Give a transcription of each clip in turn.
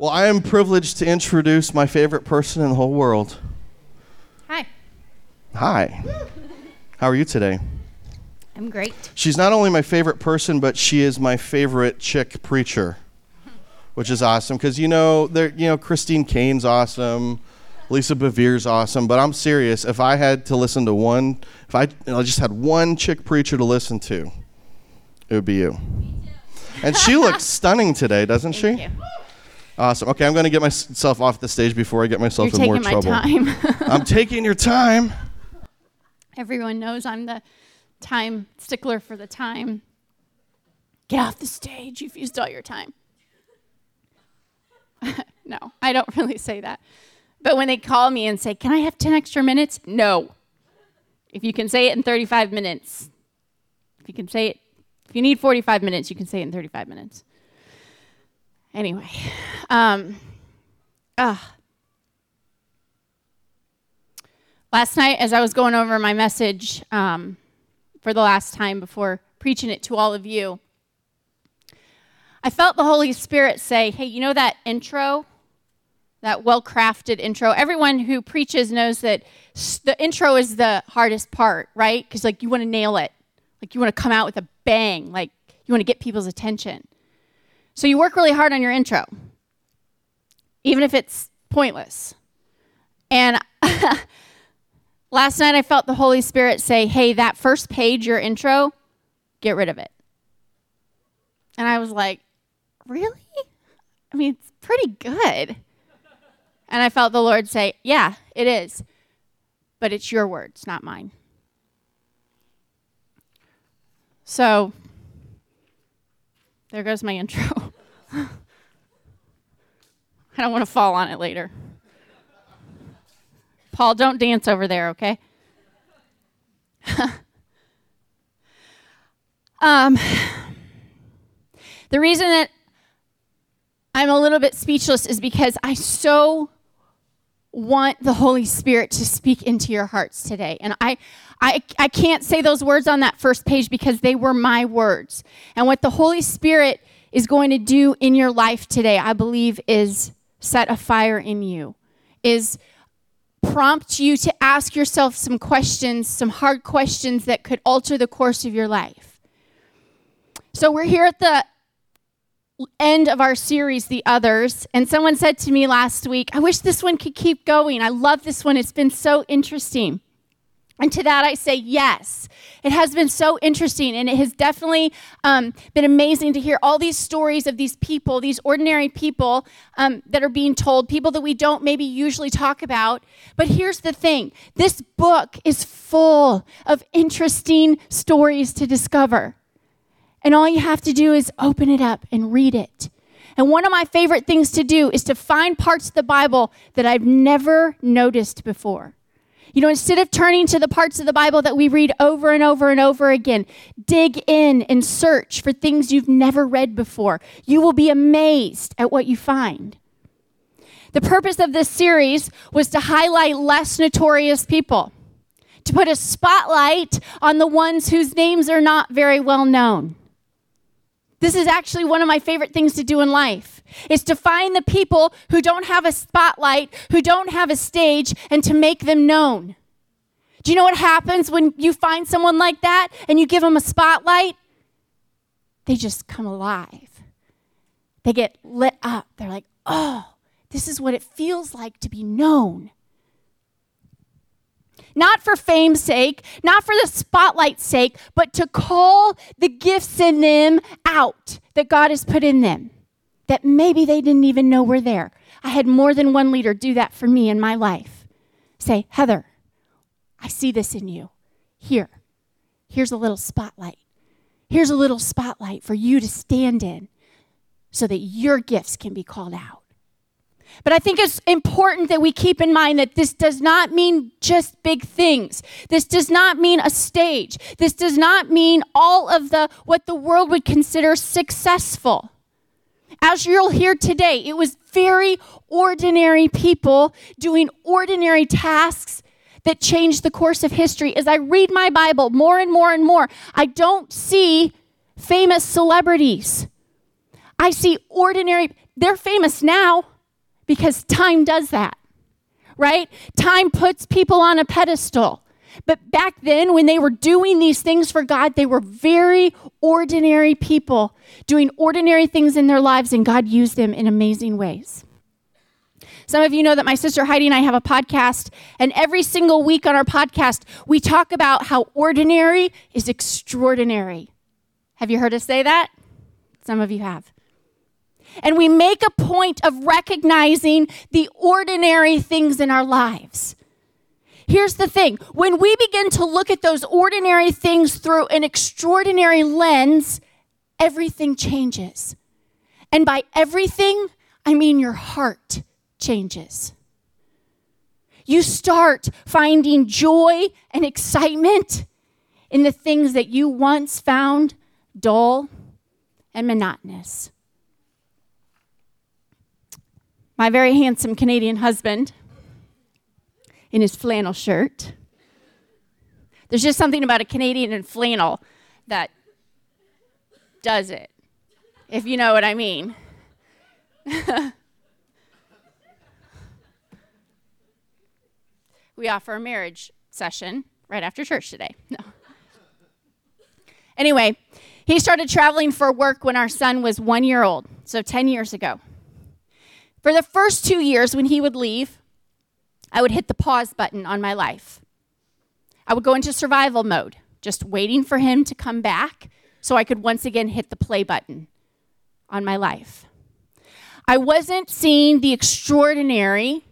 Well, I am privileged to introduce my favorite person in the whole world. Hi. Hi. How are you today? I'm great. She's not only my favorite person, but she is my favorite chick preacher, which is awesome because you know, there, you know, Christine Caine's awesome, Lisa Bevere's awesome, but I'm serious. If I had to listen to one, if I, you know, just had one chick preacher to listen to, it would be you. And she looks stunning today, doesn't Thank she? you. Awesome. Okay, I'm going to get myself off the stage before I get myself You're in more taking my trouble. time. I'm taking your time. Everyone knows I'm the time stickler for the time. Get off the stage. You've used all your time. no, I don't really say that. But when they call me and say, Can I have 10 extra minutes? No. If you can say it in 35 minutes, if you can say it, if you need 45 minutes, you can say it in 35 minutes. Anyway, um. Last night, as I was going over my message um, for the last time before preaching it to all of you, I felt the Holy Spirit say, Hey, you know that intro? That well crafted intro? Everyone who preaches knows that the intro is the hardest part, right? Because, like, you want to nail it. Like, you want to come out with a bang. Like, you want to get people's attention. So, you work really hard on your intro, even if it's pointless. And Last night I felt the Holy Spirit say, hey, that first page, your intro, get rid of it. And I was like, really? I mean, it's pretty good. And I felt the Lord say, yeah, it is. But it's your words, not mine. So there goes my intro. I don't want to fall on it later. Paul, don't dance over there, okay? um, the reason that I'm a little bit speechless is because I so want the Holy Spirit to speak into your hearts today. And I, I, I can't say those words on that first page because they were my words. And what the Holy Spirit is going to do in your life today, I believe, is set a fire in you, is prompt you to ask yourself some questions, some hard questions that could alter the course of your life. So we're here at the end of our series, The Others, and someone said to me last week, I wish this one could keep going. I love this one, it's been so interesting. And to that, I say yes. It has been so interesting, and it has definitely um, been amazing to hear all these stories of these people, these ordinary people um, that are being told, people that we don't maybe usually talk about. But here's the thing this book is full of interesting stories to discover. And all you have to do is open it up and read it. And one of my favorite things to do is to find parts of the Bible that I've never noticed before. You know, instead of turning to the parts of the Bible that we read over and over and over again, dig in and search for things you've never read before. You will be amazed at what you find. The purpose of this series was to highlight less notorious people, to put a spotlight on the ones whose names are not very well known. This is actually one of my favorite things to do in life is to find the people who don't have a spotlight, who don't have a stage and to make them known. Do you know what happens when you find someone like that and you give them a spotlight? They just come alive. They get lit up. They're like, "Oh, this is what it feels like to be known." Not for fame's sake, not for the spotlight's sake, but to call the gifts in them out that God has put in them that maybe they didn't even know were there. I had more than one leader do that for me in my life. Say, Heather, I see this in you. Here, here's a little spotlight. Here's a little spotlight for you to stand in so that your gifts can be called out. But I think it's important that we keep in mind that this does not mean just big things. This does not mean a stage. This does not mean all of the what the world would consider successful. As you'll hear today, it was very ordinary people doing ordinary tasks that changed the course of history. As I read my Bible more and more and more, I don't see famous celebrities. I see ordinary, they're famous now because time does that, right? Time puts people on a pedestal. But back then, when they were doing these things for God, they were very ordinary people doing ordinary things in their lives, and God used them in amazing ways. Some of you know that my sister Heidi and I have a podcast, and every single week on our podcast, we talk about how ordinary is extraordinary. Have you heard us say that? Some of you have. And we make a point of recognizing the ordinary things in our lives. Here's the thing when we begin to look at those ordinary things through an extraordinary lens, everything changes. And by everything, I mean your heart changes. You start finding joy and excitement in the things that you once found dull and monotonous. My very handsome Canadian husband in his flannel shirt. There's just something about a Canadian in flannel that does it, if you know what I mean. we offer a marriage session right after church today. No. Anyway, he started traveling for work when our son was one year old, so 10 years ago. For the first two years, when he would leave, I would hit the pause button on my life. I would go into survival mode, just waiting for him to come back so I could once again hit the play button on my life. I wasn't seeing the extraordinary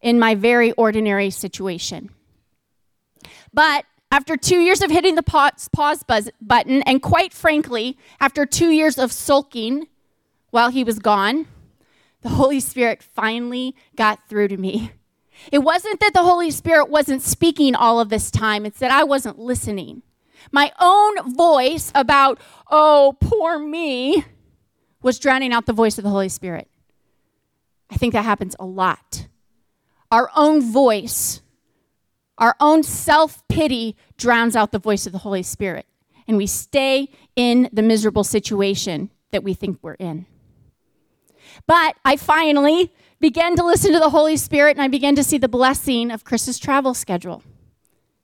in my very ordinary situation. But after two years of hitting the pause, buzz, button, and quite frankly, after two years of sulking while he was gone, the Holy Spirit finally got through to me it wasn't that the Holy Spirit wasn't speaking all of this time, it's that I wasn't listening. My own voice about, oh, poor me, was drowning out the voice of the Holy Spirit. I think that happens a lot. Our own voice, our own self pity drowns out the voice of the Holy Spirit, and we stay in the miserable situation that we think we're in. But I finally began to listen to the Holy Spirit and I began to see the blessing of Chris's travel schedule.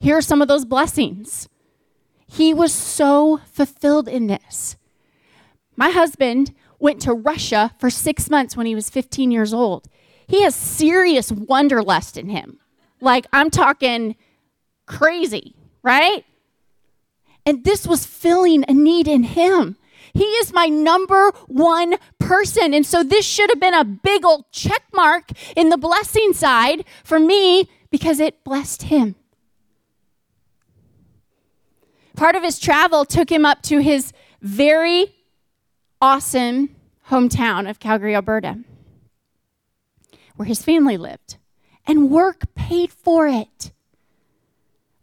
Here are some of those blessings. He was so fulfilled in this. My husband went to Russia for six months when he was 15 years old. He has serious wanderlust in him. Like, I'm talking crazy, right? And this was filling a need in him. He is my number one person. And so this should have been a big old check mark in the blessing side for me because it blessed him. Part of his travel took him up to his very awesome hometown of Calgary, Alberta, where his family lived. And work paid for it.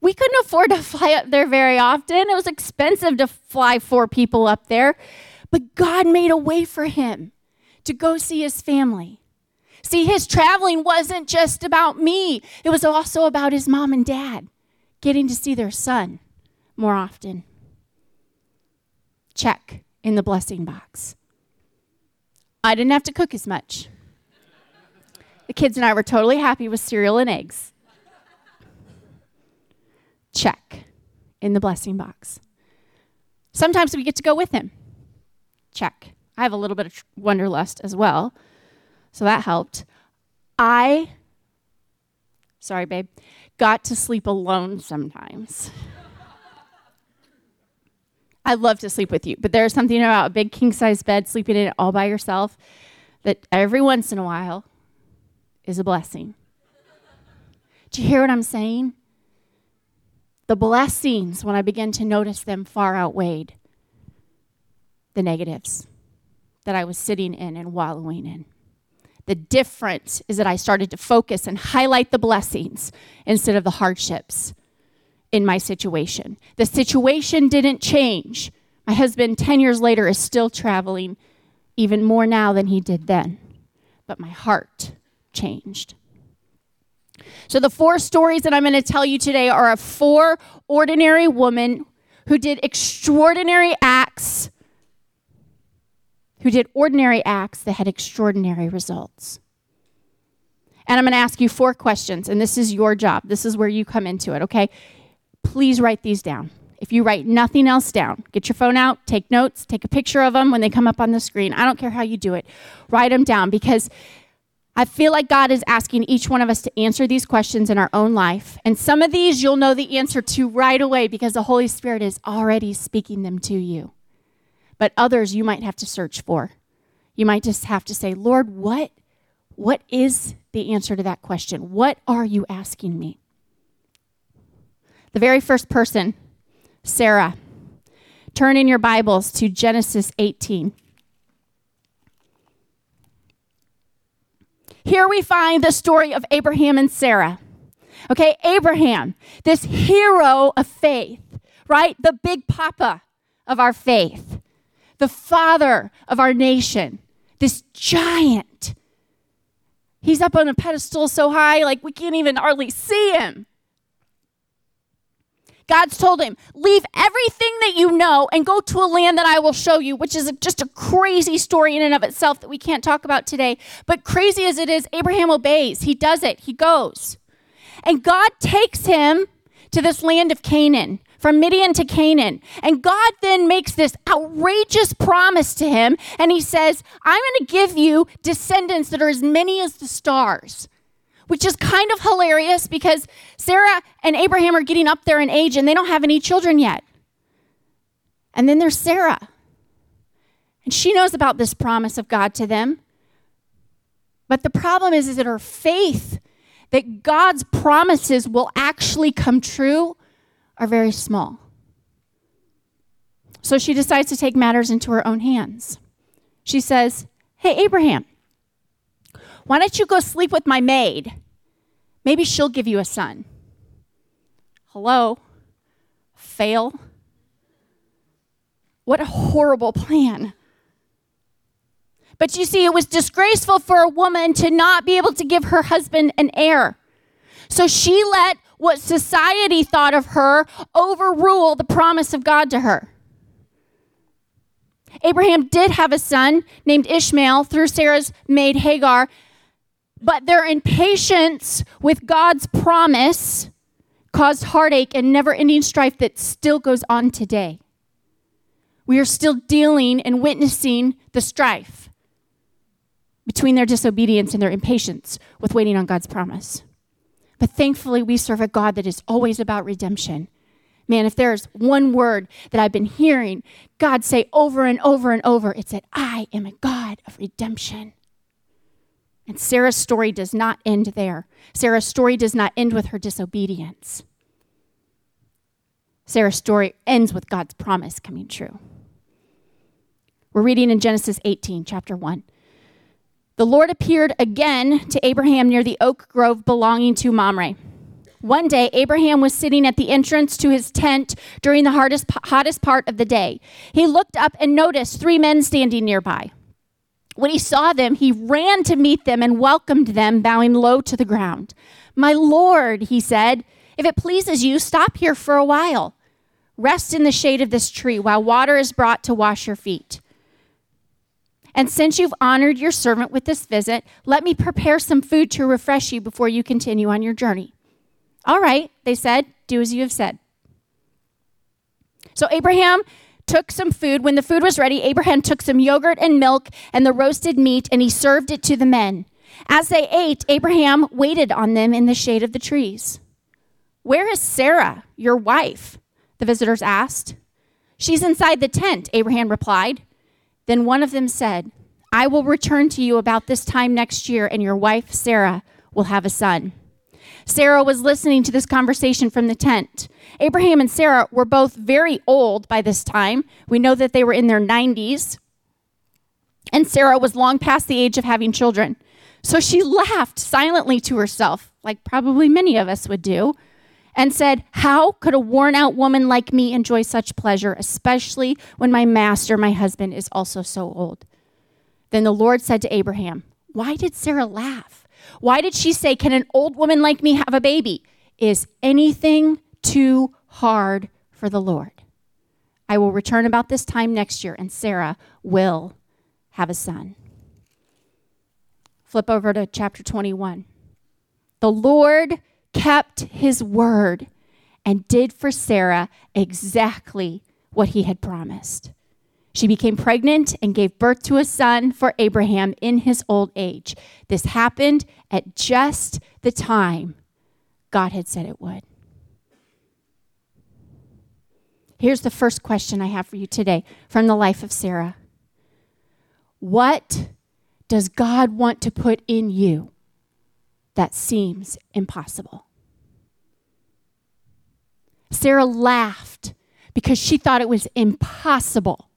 We couldn't afford to fly up there very often. It was expensive to fly four people up there. But God made a way for him to go see his family. See, his traveling wasn't just about me, it was also about his mom and dad getting to see their son more often. Check in the blessing box. I didn't have to cook as much. The kids and I were totally happy with cereal and eggs. Check in the blessing box. Sometimes we get to go with him. Check. I have a little bit of wanderlust as well, so that helped. I, sorry, babe, got to sleep alone sometimes. I love to sleep with you, but there's something about a big king size bed, sleeping in it all by yourself, that every once in a while is a blessing. Do you hear what I'm saying? The blessings, when I begin to notice them, far outweighed the negatives that I was sitting in and wallowing in. The difference is that I started to focus and highlight the blessings instead of the hardships in my situation. The situation didn't change. My husband, 10 years later, is still traveling even more now than he did then. But my heart changed. So, the four stories that I'm going to tell you today are of four ordinary women who did extraordinary acts, who did ordinary acts that had extraordinary results. And I'm going to ask you four questions, and this is your job. This is where you come into it, okay? Please write these down. If you write nothing else down, get your phone out, take notes, take a picture of them when they come up on the screen. I don't care how you do it. Write them down because I feel like God is asking each one of us to answer these questions in our own life. And some of these you'll know the answer to right away because the Holy Spirit is already speaking them to you. But others you might have to search for. You might just have to say, Lord, what, what is the answer to that question? What are you asking me? The very first person, Sarah. Turn in your Bibles to Genesis 18. Here we find the story of Abraham and Sarah. Okay, Abraham, this hero of faith, right? The big papa of our faith, the father of our nation, this giant. He's up on a pedestal so high, like we can't even hardly see him. God's told him, Leave everything that you know and go to a land that I will show you, which is just a crazy story in and of itself that we can't talk about today. But crazy as it is, Abraham obeys. He does it, he goes. And God takes him to this land of Canaan, from Midian to Canaan. And God then makes this outrageous promise to him. And he says, I'm going to give you descendants that are as many as the stars which is kind of hilarious because Sarah and Abraham are getting up there in age and they don't have any children yet. And then there's Sarah. And she knows about this promise of God to them. But the problem is, is that her faith that God's promises will actually come true are very small. So she decides to take matters into her own hands. She says, Hey, Abraham, why don't you go sleep with my maid? Maybe she'll give you a son. Hello? Fail? What a horrible plan. But you see, it was disgraceful for a woman to not be able to give her husband an heir. So she let what society thought of her overrule the promise of God to her. Abraham did have a son named Ishmael through Sarah's maid Hagar, but their impatience with God's promise caused heartache and never ending strife that still goes on today. We are still dealing and witnessing the strife between their disobedience and their impatience with waiting on God's promise. But thankfully, we serve a God that is always about redemption. Man, if there's one word that I've been hearing God say over and over and over, it's that I am a God of redemption. And Sarah's story does not end there. Sarah's story does not end with her disobedience. Sarah's story ends with God's promise coming true. We're reading in Genesis 18, chapter 1. The Lord appeared again to Abraham near the oak grove belonging to Mamre. One day, Abraham was sitting at the entrance to his tent during the hardest, hottest part of the day. He looked up and noticed three men standing nearby. When he saw them, he ran to meet them and welcomed them, bowing low to the ground. My Lord, he said, if it pleases you, stop here for a while. Rest in the shade of this tree while water is brought to wash your feet. And since you've honored your servant with this visit, let me prepare some food to refresh you before you continue on your journey. All right, they said, do as you have said. So Abraham took some food. When the food was ready, Abraham took some yogurt and milk and the roasted meat, and he served it to the men. As they ate, Abraham waited on them in the shade of the trees. Where is Sarah, your wife? The visitors asked. She's inside the tent, Abraham replied. Then one of them said, I will return to you about this time next year, and your wife, Sarah, will have a son. Sarah was listening to this conversation from the tent. Abraham and Sarah were both very old by this time. We know that they were in their 90s. And Sarah was long past the age of having children. So she laughed silently to herself, like probably many of us would do, and said, How could a worn out woman like me enjoy such pleasure, especially when my master, my husband, is also so old? Then the Lord said to Abraham, Why did Sarah laugh? Why did she say, Can an old woman like me have a baby? Is anything too hard for the Lord? I will return about this time next year, and Sarah will have a son. Flip over to chapter 21. The Lord kept his word and did for Sarah exactly what he had promised. She became pregnant and gave birth to a son for Abraham in his old age. This happened at just the time God had said it would. Here's the first question I have for you today from the life of Sarah What does God want to put in you that seems impossible? Sarah laughed because she thought it was impossible.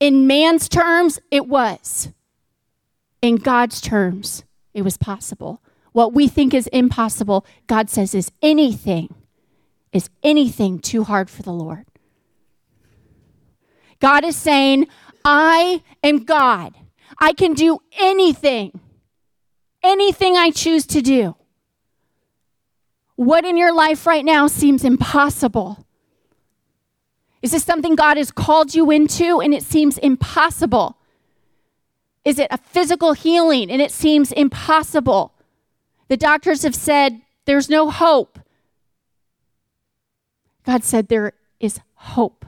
In man's terms, it was. In God's terms, it was possible. What we think is impossible, God says is anything, is anything too hard for the Lord. God is saying, I am God. I can do anything, anything I choose to do. What in your life right now seems impossible? Is this something God has called you into and it seems impossible? Is it a physical healing and it seems impossible? The doctors have said there's no hope. God said there is hope.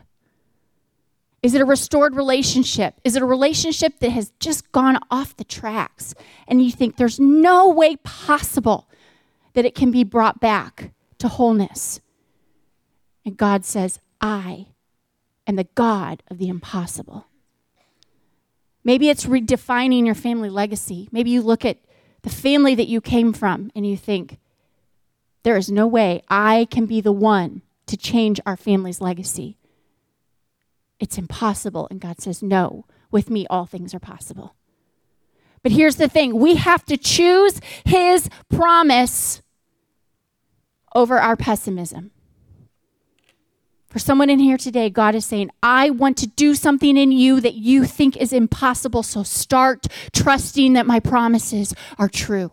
Is it a restored relationship? Is it a relationship that has just gone off the tracks and you think there's no way possible that it can be brought back to wholeness? And God says, I am the God of the impossible. Maybe it's redefining your family legacy. Maybe you look at the family that you came from and you think, there is no way I can be the one to change our family's legacy. It's impossible. And God says, no, with me, all things are possible. But here's the thing we have to choose His promise over our pessimism. For someone in here today, God is saying, I want to do something in you that you think is impossible. So start trusting that my promises are true.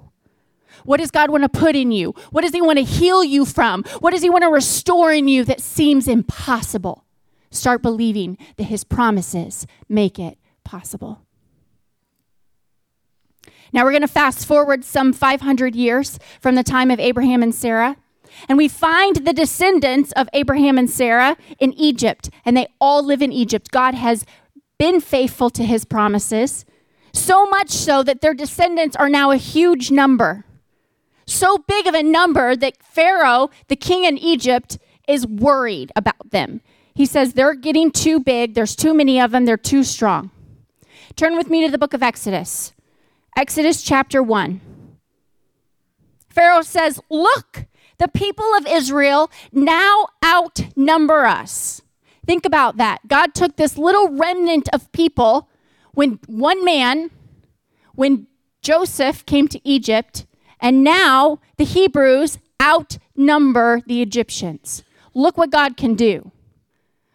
What does God want to put in you? What does He want to heal you from? What does He want to restore in you that seems impossible? Start believing that His promises make it possible. Now we're going to fast forward some 500 years from the time of Abraham and Sarah. And we find the descendants of Abraham and Sarah in Egypt, and they all live in Egypt. God has been faithful to his promises, so much so that their descendants are now a huge number. So big of a number that Pharaoh, the king in Egypt, is worried about them. He says they're getting too big, there's too many of them, they're too strong. Turn with me to the book of Exodus. Exodus chapter 1. Pharaoh says, Look, the people of Israel now outnumber us. Think about that. God took this little remnant of people when one man, when Joseph came to Egypt, and now the Hebrews outnumber the Egyptians. Look what God can do.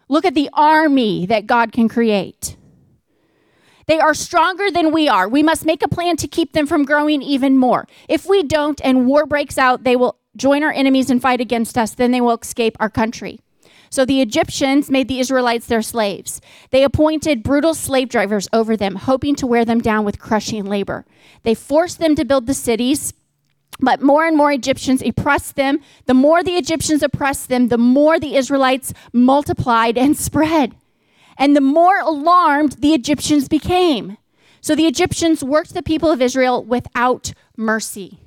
Look at the army that God can create. They are stronger than we are. We must make a plan to keep them from growing even more. If we don't and war breaks out, they will join our enemies and fight against us, then they will escape our country. So the Egyptians made the Israelites their slaves. They appointed brutal slave drivers over them, hoping to wear them down with crushing labor. They forced them to build the cities, but more and more Egyptians oppressed them. The more the Egyptians oppressed them, the more the Israelites multiplied and spread. And the more alarmed the Egyptians became. So the Egyptians worked the people of Israel without mercy.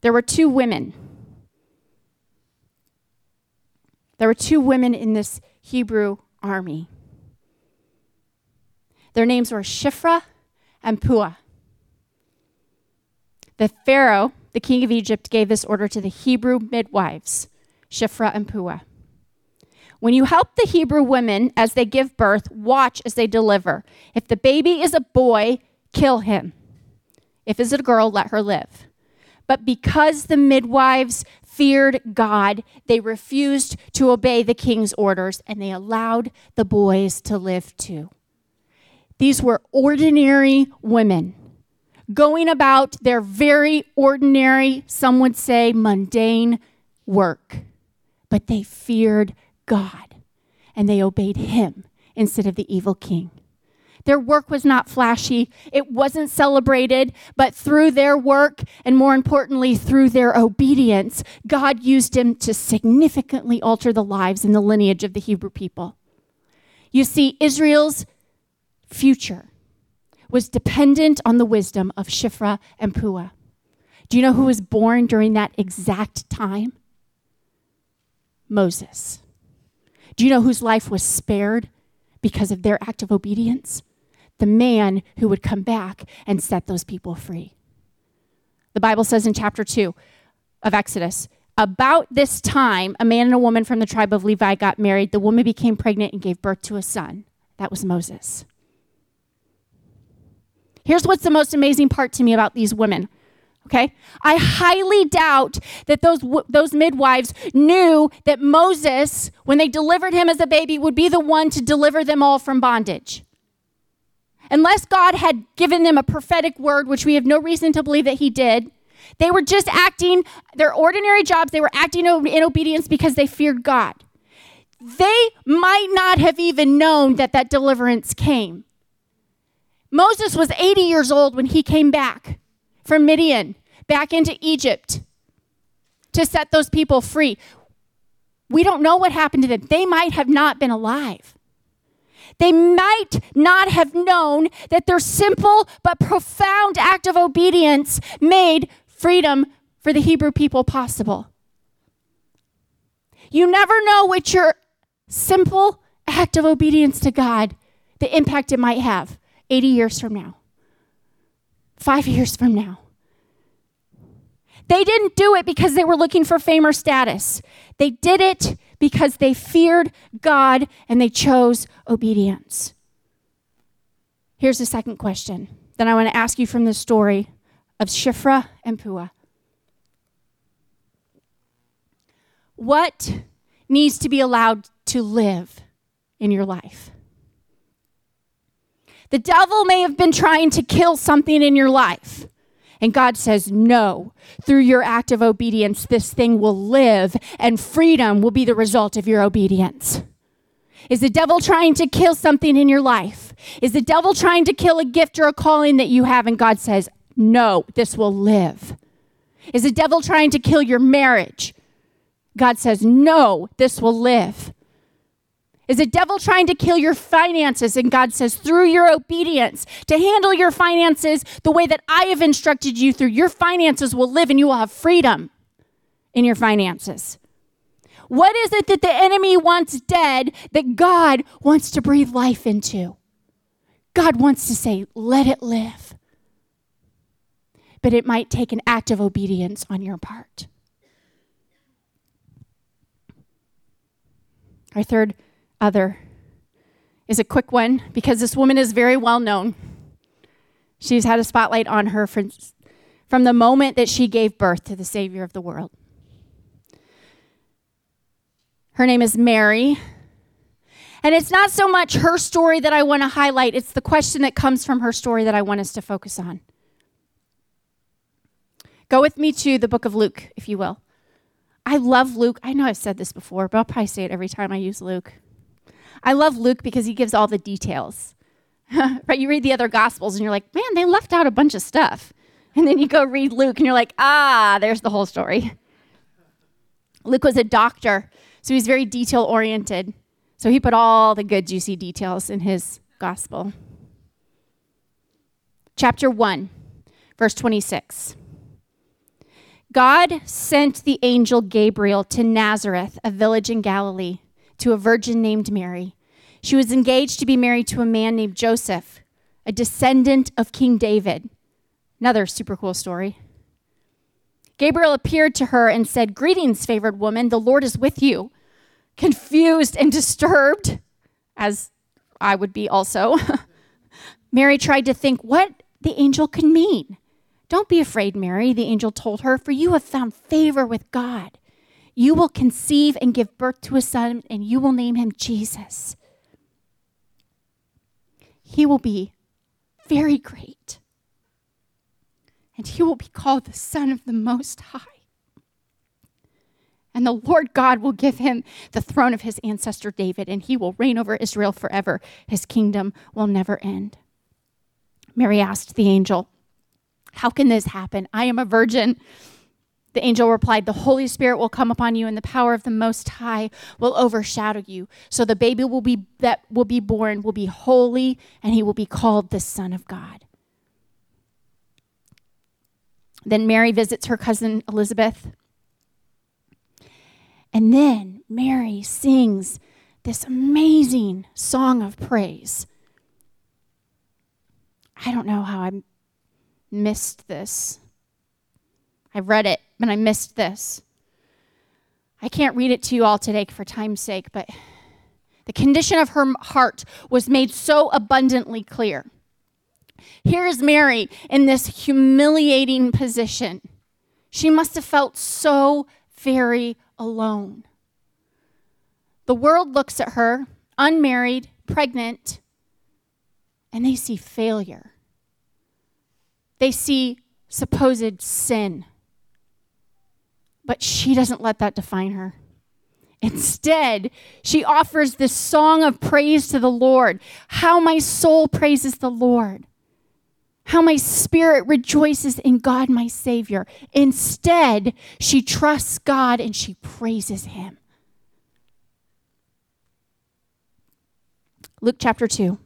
There were two women. There were two women in this Hebrew army. Their names were Shifra and Puah. The Pharaoh, the king of Egypt, gave this order to the Hebrew midwives, Shifra and Puah. When you help the Hebrew women as they give birth, watch as they deliver. If the baby is a boy, kill him. If it's a girl, let her live. But because the midwives feared God, they refused to obey the king's orders and they allowed the boys to live too. These were ordinary women going about their very ordinary, some would say mundane work. But they feared God and they obeyed Him instead of the evil king. Their work was not flashy, it wasn't celebrated, but through their work, and more importantly, through their obedience, God used them to significantly alter the lives and the lineage of the Hebrew people. You see, Israel's future was dependent on the wisdom of Shifra and Puah. Do you know who was born during that exact time? Moses. Do you know whose life was spared because of their act of obedience? the man who would come back and set those people free. The Bible says in chapter 2 of Exodus, about this time, a man and a woman from the tribe of Levi got married. The woman became pregnant and gave birth to a son. That was Moses. Here's what's the most amazing part to me about these women. Okay? I highly doubt that those, those midwives knew that Moses, when they delivered him as a baby, would be the one to deliver them all from bondage. Unless God had given them a prophetic word, which we have no reason to believe that He did, they were just acting their ordinary jobs. They were acting in obedience because they feared God. They might not have even known that that deliverance came. Moses was 80 years old when he came back from Midian, back into Egypt to set those people free. We don't know what happened to them. They might have not been alive. They might not have known that their simple but profound act of obedience made freedom for the Hebrew people possible. You never know what your simple act of obedience to God, the impact it might have 80 years from now, five years from now. They didn't do it because they were looking for fame or status. They did it because they feared God and they chose obedience. Here's the second question that I want to ask you from the story of Shifra and Puah. What needs to be allowed to live in your life? The devil may have been trying to kill something in your life. And God says, No. Through your act of obedience, this thing will live, and freedom will be the result of your obedience. Is the devil trying to kill something in your life? Is the devil trying to kill a gift or a calling that you have? And God says, No, this will live. Is the devil trying to kill your marriage? God says, No, this will live. Is the devil trying to kill your finances? And God says, through your obedience to handle your finances the way that I have instructed you through, your finances will live and you will have freedom in your finances. What is it that the enemy wants dead that God wants to breathe life into? God wants to say, let it live. But it might take an act of obedience on your part. Our third other is a quick one because this woman is very well known. She's had a spotlight on her from, from the moment that she gave birth to the Savior of the world. Her name is Mary. And it's not so much her story that I want to highlight, it's the question that comes from her story that I want us to focus on. Go with me to the book of Luke, if you will. I love Luke. I know I've said this before, but I'll probably say it every time I use Luke. I love Luke because he gives all the details. right? You read the other gospels and you're like, man, they left out a bunch of stuff. And then you go read Luke and you're like, ah, there's the whole story. Luke was a doctor, so he's very detail oriented. So he put all the good, juicy details in his gospel. Chapter 1, verse 26. God sent the angel Gabriel to Nazareth, a village in Galilee to a virgin named Mary. She was engaged to be married to a man named Joseph, a descendant of King David. Another super cool story. Gabriel appeared to her and said, Greetings, favored woman, the Lord is with you. Confused and disturbed, as I would be also, Mary tried to think what the angel could mean. Don't be afraid, Mary, the angel told her, for you have found favor with God. You will conceive and give birth to a son, and you will name him Jesus. He will be very great, and he will be called the Son of the Most High. And the Lord God will give him the throne of his ancestor David, and he will reign over Israel forever. His kingdom will never end. Mary asked the angel, How can this happen? I am a virgin. The angel replied, The Holy Spirit will come upon you, and the power of the Most High will overshadow you. So the baby will be, that will be born will be holy, and he will be called the Son of God. Then Mary visits her cousin Elizabeth. And then Mary sings this amazing song of praise. I don't know how I missed this. I read it, but I missed this. I can't read it to you all today for time's sake, but the condition of her heart was made so abundantly clear. Here is Mary in this humiliating position. She must have felt so very alone. The world looks at her, unmarried, pregnant, and they see failure. They see supposed sin. But she doesn't let that define her. Instead, she offers this song of praise to the Lord. How my soul praises the Lord. How my spirit rejoices in God, my Savior. Instead, she trusts God and she praises Him. Luke chapter 2.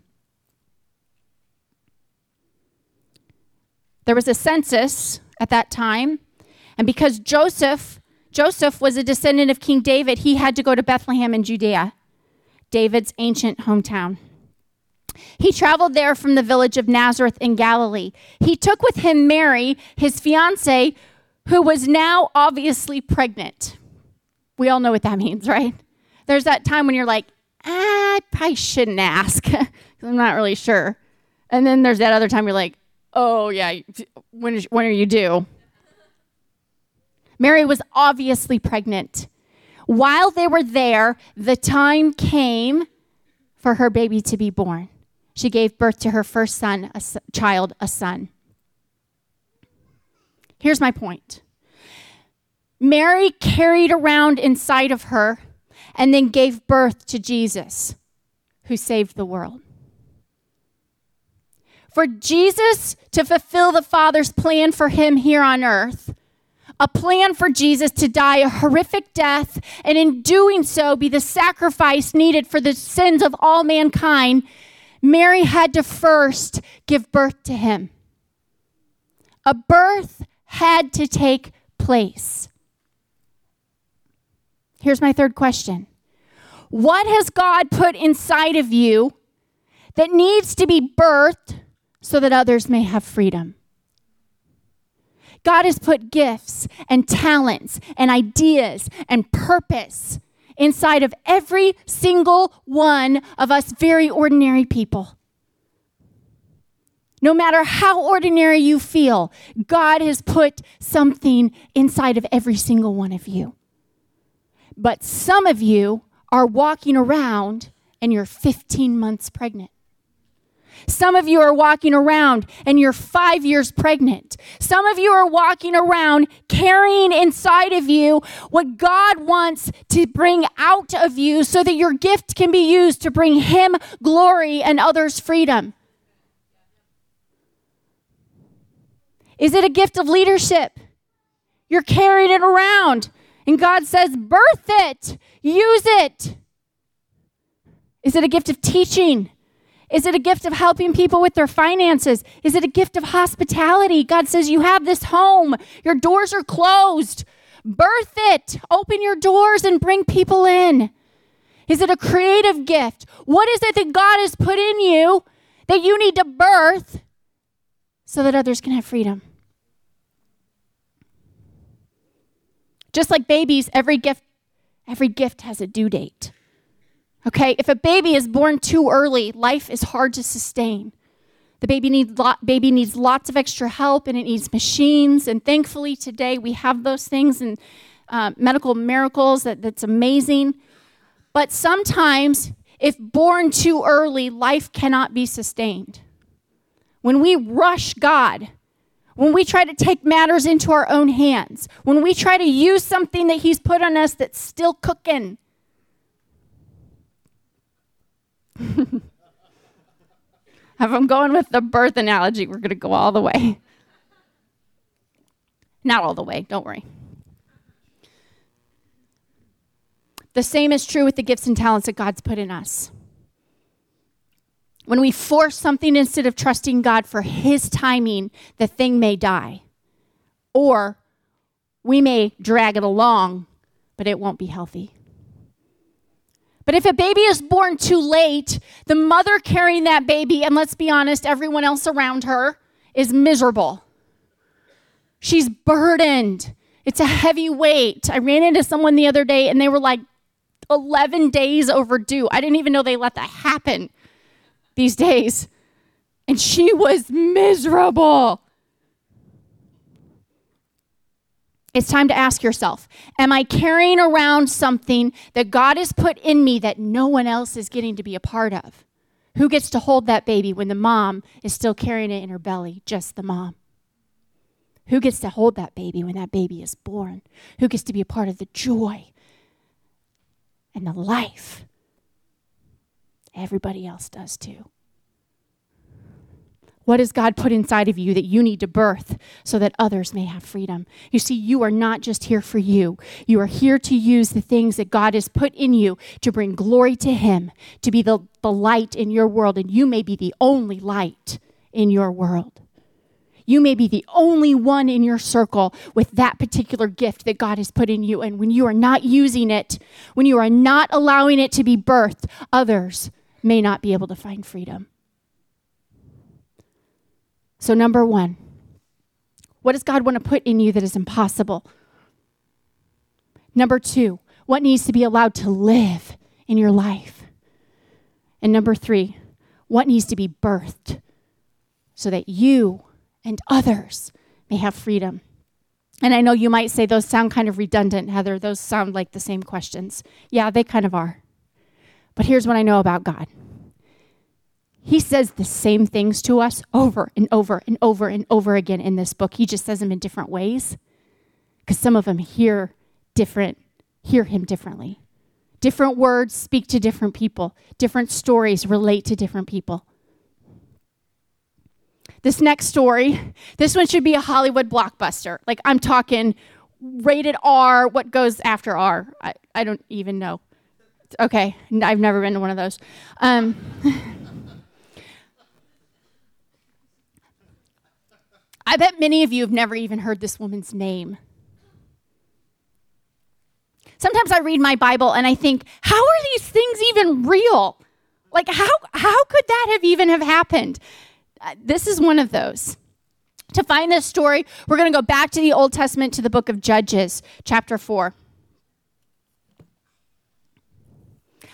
There was a census at that time, and because Joseph Joseph was a descendant of King David, he had to go to Bethlehem in Judea, David's ancient hometown. He traveled there from the village of Nazareth in Galilee. He took with him Mary, his fiancee, who was now obviously pregnant. We all know what that means, right? There's that time when you're like, ah, I probably shouldn't ask. I'm not really sure. And then there's that other time you're like, oh, yeah, when, is, when are you due? Mary was obviously pregnant. While they were there, the time came for her baby to be born she gave birth to her first son, a child, a son. Here's my point Mary carried around inside of her and then gave birth to Jesus, who saved the world. For Jesus to fulfill the Father's plan for him here on earth, a plan for Jesus to die a horrific death, and in doing so be the sacrifice needed for the sins of all mankind, Mary had to first give birth to him. A birth had to take place. Here's my third question What has God put inside of you that needs to be birthed so that others may have freedom? God has put gifts and talents and ideas and purpose inside of every single one of us very ordinary people. No matter how ordinary you feel, God has put something inside of every single one of you. But some of you are walking around and you're 15 months pregnant. Some of you are walking around and you're five years pregnant. Some of you are walking around carrying inside of you what God wants to bring out of you so that your gift can be used to bring Him glory and others freedom. Is it a gift of leadership? You're carrying it around, and God says, birth it, use it. Is it a gift of teaching? Is it a gift of helping people with their finances? Is it a gift of hospitality? God says, You have this home, your doors are closed. Birth it, open your doors and bring people in. Is it a creative gift? What is it that God has put in you that you need to birth so that others can have freedom? Just like babies, every gift every gift has a due date. Okay, if a baby is born too early, life is hard to sustain. The baby needs, lot, baby needs lots of extra help and it needs machines. And thankfully, today we have those things and uh, medical miracles that, that's amazing. But sometimes, if born too early, life cannot be sustained. When we rush God, when we try to take matters into our own hands, when we try to use something that He's put on us that's still cooking. if I'm going with the birth analogy, we're going to go all the way. Not all the way, don't worry. The same is true with the gifts and talents that God's put in us. When we force something instead of trusting God for His timing, the thing may die. Or we may drag it along, but it won't be healthy. But if a baby is born too late, the mother carrying that baby, and let's be honest, everyone else around her is miserable. She's burdened. It's a heavy weight. I ran into someone the other day and they were like 11 days overdue. I didn't even know they let that happen these days. And she was miserable. It's time to ask yourself Am I carrying around something that God has put in me that no one else is getting to be a part of? Who gets to hold that baby when the mom is still carrying it in her belly? Just the mom. Who gets to hold that baby when that baby is born? Who gets to be a part of the joy and the life Everybody else does too. What has God put inside of you that you need to birth so that others may have freedom? You see, you are not just here for you. You are here to use the things that God has put in you to bring glory to Him, to be the, the light in your world, and you may be the only light in your world. You may be the only one in your circle with that particular gift that God has put in you. And when you are not using it, when you are not allowing it to be birthed, others may not be able to find freedom. So, number one, what does God want to put in you that is impossible? Number two, what needs to be allowed to live in your life? And number three, what needs to be birthed so that you and others may have freedom. And I know you might say those sound kind of redundant, Heather. Those sound like the same questions. Yeah, they kind of are. But here's what I know about God He says the same things to us over and over and over and over again in this book. He just says them in different ways because some of them hear different, hear Him differently. Different words speak to different people, different stories relate to different people. This next story, this one should be a Hollywood blockbuster. Like I'm talking rated R, what goes after R? I, I don't even know. Okay, I've never been to one of those. Um, I bet many of you have never even heard this woman's name. Sometimes I read my Bible and I think, how are these things even real? Like how how could that have even have happened? Uh, this is one of those. To find this story, we're going to go back to the Old Testament to the book of Judges, chapter 4.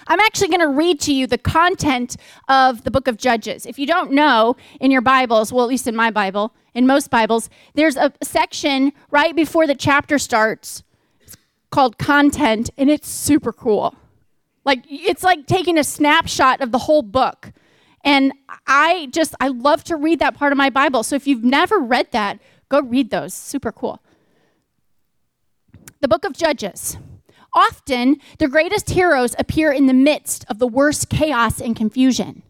I'm actually going to read to you the content of the book of Judges. If you don't know in your Bibles, well, at least in my Bible, in most Bibles, there's a section right before the chapter starts called content, and it's super cool. Like, it's like taking a snapshot of the whole book. And I just, I love to read that part of my Bible. So if you've never read that, go read those. Super cool. The book of Judges. Often, the greatest heroes appear in the midst of the worst chaos and confusion.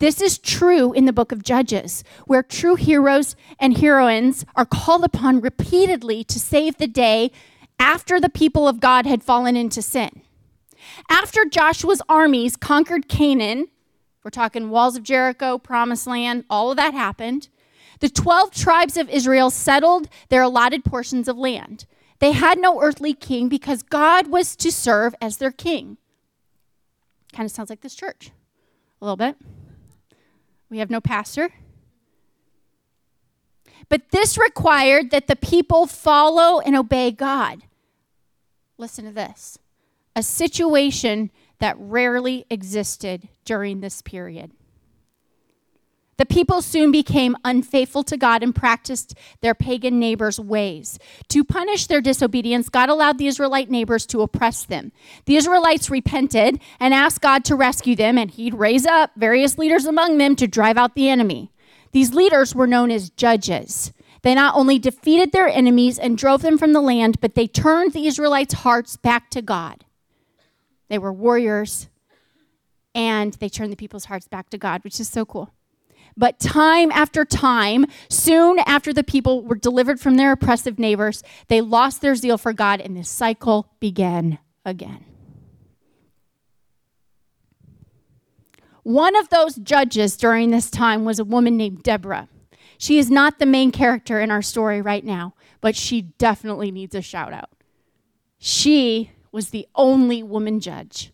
This is true in the book of Judges, where true heroes and heroines are called upon repeatedly to save the day after the people of God had fallen into sin. After Joshua's armies conquered Canaan, we're talking walls of Jericho, promised land, all of that happened. The 12 tribes of Israel settled their allotted portions of land. They had no earthly king because God was to serve as their king. Kind of sounds like this church a little bit. We have no pastor. But this required that the people follow and obey God. Listen to this a situation that rarely existed during this period. The people soon became unfaithful to God and practiced their pagan neighbors' ways. To punish their disobedience, God allowed the Israelite neighbors to oppress them. The Israelites repented and asked God to rescue them, and He'd raise up various leaders among them to drive out the enemy. These leaders were known as judges. They not only defeated their enemies and drove them from the land, but they turned the Israelites' hearts back to God. They were warriors and they turned the people's hearts back to God, which is so cool. But time after time, soon after the people were delivered from their oppressive neighbors, they lost their zeal for God and this cycle began again. One of those judges during this time was a woman named Deborah. She is not the main character in our story right now, but she definitely needs a shout out. She was the only woman judge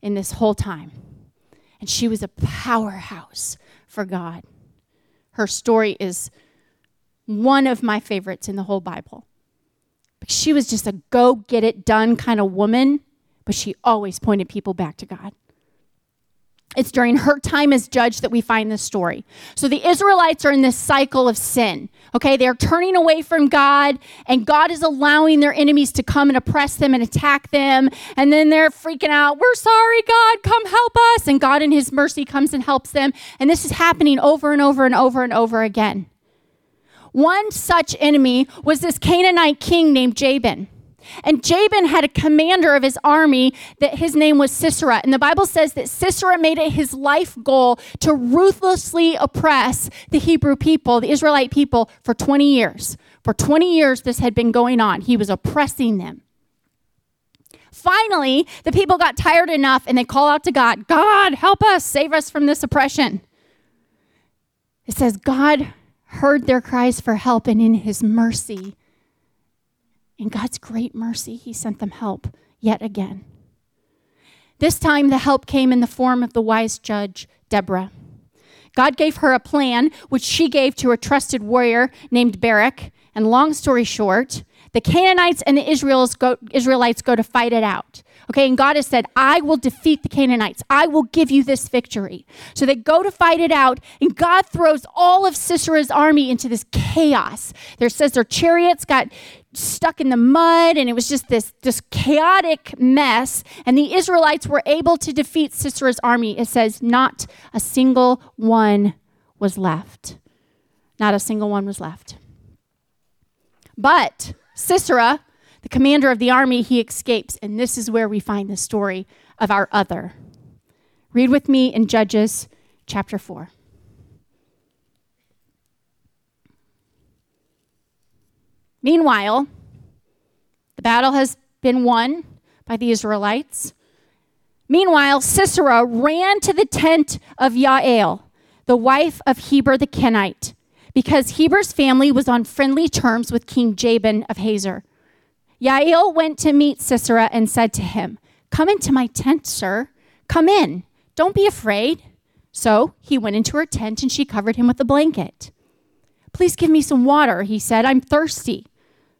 in this whole time, and she was a powerhouse for God. Her story is one of my favorites in the whole Bible. She was just a go get it done kind of woman, but she always pointed people back to God. It's during her time as judge that we find this story. So the Israelites are in this cycle of sin. Okay, they're turning away from God, and God is allowing their enemies to come and oppress them and attack them. And then they're freaking out, We're sorry, God, come help us. And God, in His mercy, comes and helps them. And this is happening over and over and over and over again. One such enemy was this Canaanite king named Jabin. And Jabin had a commander of his army that his name was Sisera. And the Bible says that Sisera made it his life goal to ruthlessly oppress the Hebrew people, the Israelite people, for 20 years. For 20 years, this had been going on. He was oppressing them. Finally, the people got tired enough and they call out to God God, help us, save us from this oppression. It says, God heard their cries for help, and in his mercy, in God's great mercy, He sent them help yet again. This time, the help came in the form of the wise judge, Deborah. God gave her a plan, which she gave to a trusted warrior named Barak. And long story short, the Canaanites and the Israelites go, Israelites go to fight it out. Okay, and God has said, I will defeat the Canaanites. I will give you this victory. So they go to fight it out, and God throws all of Sisera's army into this chaos. There says their chariots got stuck in the mud and it was just this, this chaotic mess. And the israelites were able to defeat sisera's army. It says not a single one was left. Not a single one was left. But sisera the commander of the army he escapes and this is where we find the story of our other. Read with me in judges chapter 4 Meanwhile, the battle has been won by the Israelites. Meanwhile, Sisera ran to the tent of Jael, the wife of Heber the Kenite, because Heber's family was on friendly terms with King Jabin of Hazor. Jael went to meet Sisera and said to him, Come into my tent, sir. Come in. Don't be afraid. So he went into her tent and she covered him with a blanket. Please give me some water, he said. I'm thirsty.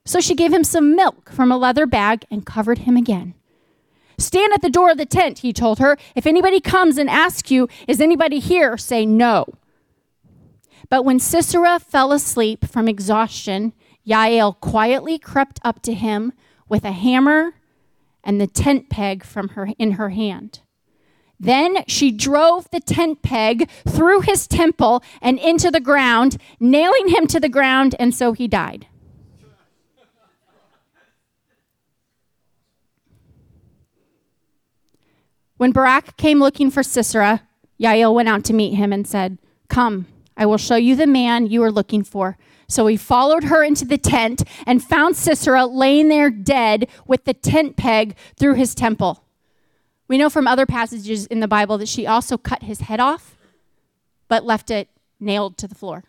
So she gave him some milk from a leather bag and covered him again. Stand at the door of the tent, he told her. If anybody comes and asks you, Is anybody here? say no. But when Sisera fell asleep from exhaustion, Yael quietly crept up to him with a hammer and the tent peg from her in her hand. Then she drove the tent peg through his temple and into the ground, nailing him to the ground, and so he died. When Barak came looking for Sisera, Jael went out to meet him and said, Come, I will show you the man you are looking for. So he followed her into the tent and found Sisera laying there dead with the tent peg through his temple. We know from other passages in the Bible that she also cut his head off, but left it nailed to the floor.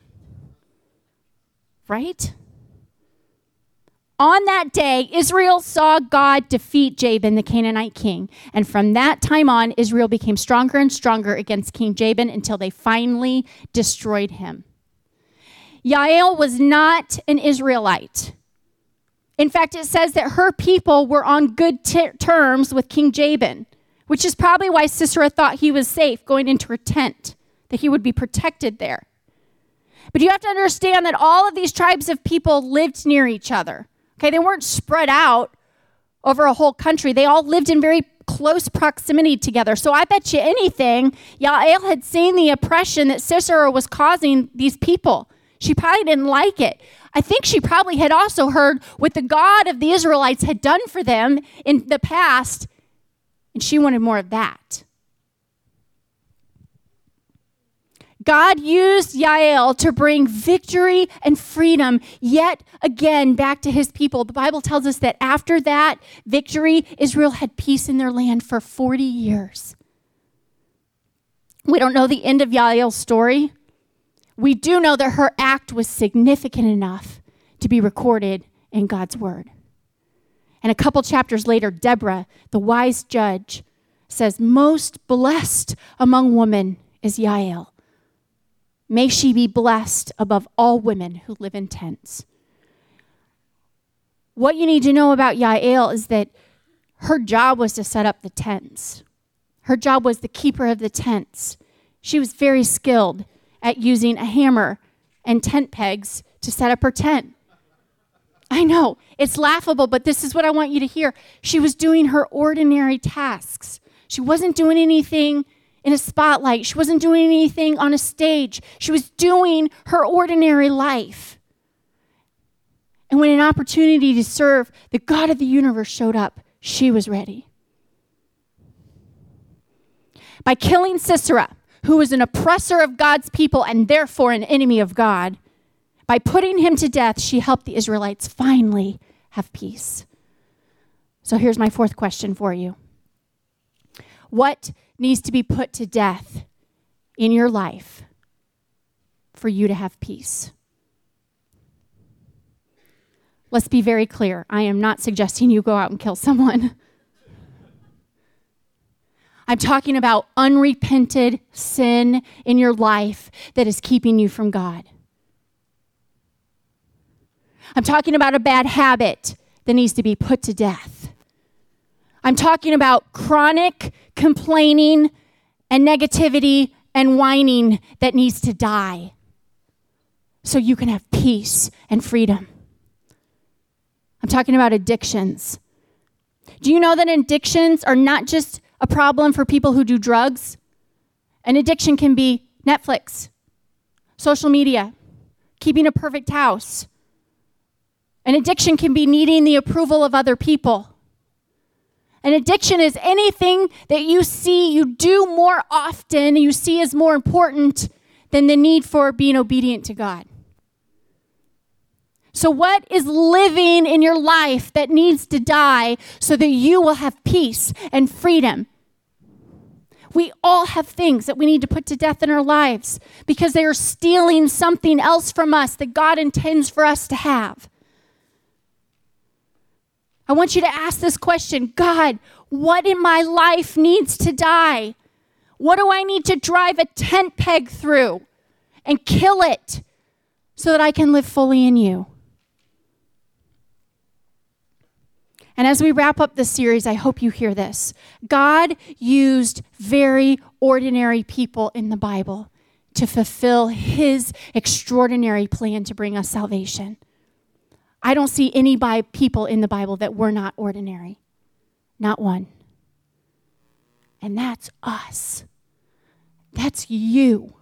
Right? On that day, Israel saw God defeat Jabin, the Canaanite king. And from that time on, Israel became stronger and stronger against King Jabin until they finally destroyed him. Jael was not an Israelite. In fact, it says that her people were on good t- terms with King Jabin, which is probably why Sisera thought he was safe going into her tent, that he would be protected there. But you have to understand that all of these tribes of people lived near each other. Okay, they weren't spread out over a whole country. They all lived in very close proximity together. So I bet you anything, Jael had seen the oppression that Sisera was causing these people. She probably didn't like it. I think she probably had also heard what the God of the Israelites had done for them in the past, and she wanted more of that. God used Yael to bring victory and freedom yet again back to his people. The Bible tells us that after that victory, Israel had peace in their land for 40 years. We don't know the end of Yael's story. We do know that her act was significant enough to be recorded in God's word. And a couple chapters later, Deborah, the wise judge, says, Most blessed among women is Yael May she be blessed above all women who live in tents. What you need to know about Yael is that her job was to set up the tents. Her job was the keeper of the tents. She was very skilled at using a hammer and tent pegs to set up her tent. I know, it's laughable, but this is what I want you to hear. She was doing her ordinary tasks. She wasn't doing anything in a spotlight. She wasn't doing anything on a stage. She was doing her ordinary life. And when an opportunity to serve the God of the universe showed up, she was ready. By killing Sisera, who was an oppressor of God's people and therefore an enemy of God, by putting him to death, she helped the Israelites finally have peace. So here's my fourth question for you What needs to be put to death in your life for you to have peace. Let's be very clear. I am not suggesting you go out and kill someone. I'm talking about unrepented sin in your life that is keeping you from God. I'm talking about a bad habit that needs to be put to death. I'm talking about chronic complaining and negativity and whining that needs to die so you can have peace and freedom. I'm talking about addictions. Do you know that addictions are not just a problem for people who do drugs? An addiction can be Netflix, social media, keeping a perfect house. An addiction can be needing the approval of other people. An addiction is anything that you see you do more often, you see as more important than the need for being obedient to God. So, what is living in your life that needs to die so that you will have peace and freedom? We all have things that we need to put to death in our lives because they are stealing something else from us that God intends for us to have. I want you to ask this question God, what in my life needs to die? What do I need to drive a tent peg through and kill it so that I can live fully in you? And as we wrap up this series, I hope you hear this. God used very ordinary people in the Bible to fulfill his extraordinary plan to bring us salvation. I don't see any by people in the Bible that were not ordinary. Not one. And that's us. That's you.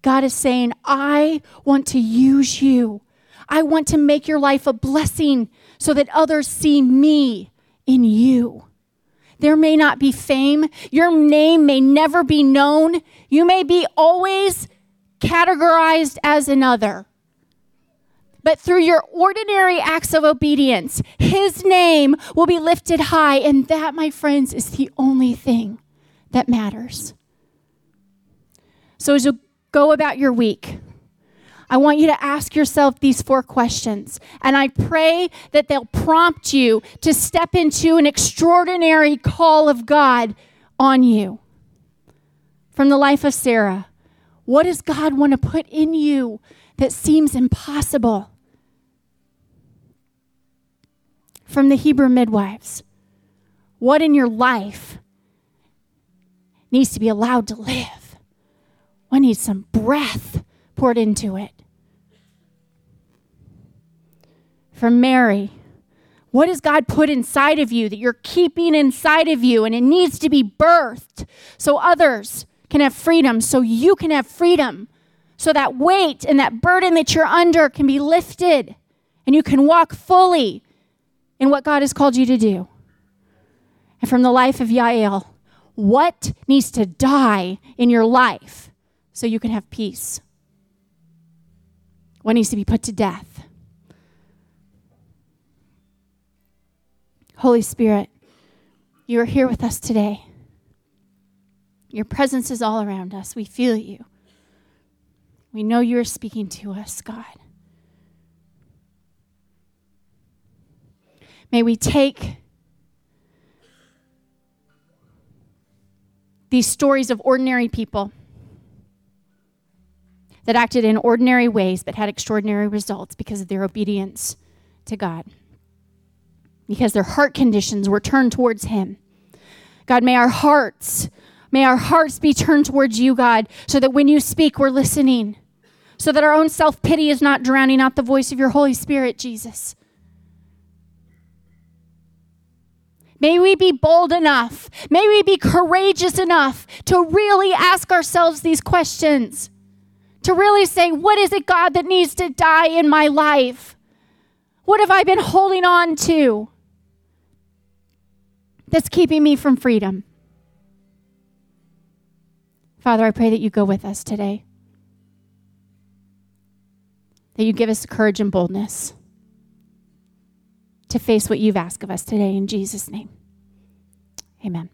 God is saying, I want to use you. I want to make your life a blessing so that others see me in you. There may not be fame. Your name may never be known. You may be always categorized as another. But through your ordinary acts of obedience, his name will be lifted high. And that, my friends, is the only thing that matters. So as you go about your week, I want you to ask yourself these four questions. And I pray that they'll prompt you to step into an extraordinary call of God on you. From the life of Sarah, what does God want to put in you that seems impossible. From the Hebrew midwives, what in your life needs to be allowed to live? What needs some breath poured into it? From Mary, what has God put inside of you that you're keeping inside of you and it needs to be birthed so others can have freedom, so you can have freedom? so that weight and that burden that you're under can be lifted and you can walk fully in what God has called you to do. And from the life of Yael, what needs to die in your life so you can have peace? What needs to be put to death? Holy Spirit, you are here with us today. Your presence is all around us. We feel you. We know you are speaking to us, God. May we take these stories of ordinary people that acted in ordinary ways but had extraordinary results because of their obedience to God, because their heart conditions were turned towards Him. God, may our hearts May our hearts be turned towards you, God, so that when you speak, we're listening. So that our own self pity is not drowning out the voice of your Holy Spirit, Jesus. May we be bold enough, may we be courageous enough to really ask ourselves these questions. To really say, what is it, God, that needs to die in my life? What have I been holding on to that's keeping me from freedom? Father, I pray that you go with us today, that you give us courage and boldness to face what you've asked of us today in Jesus' name. Amen.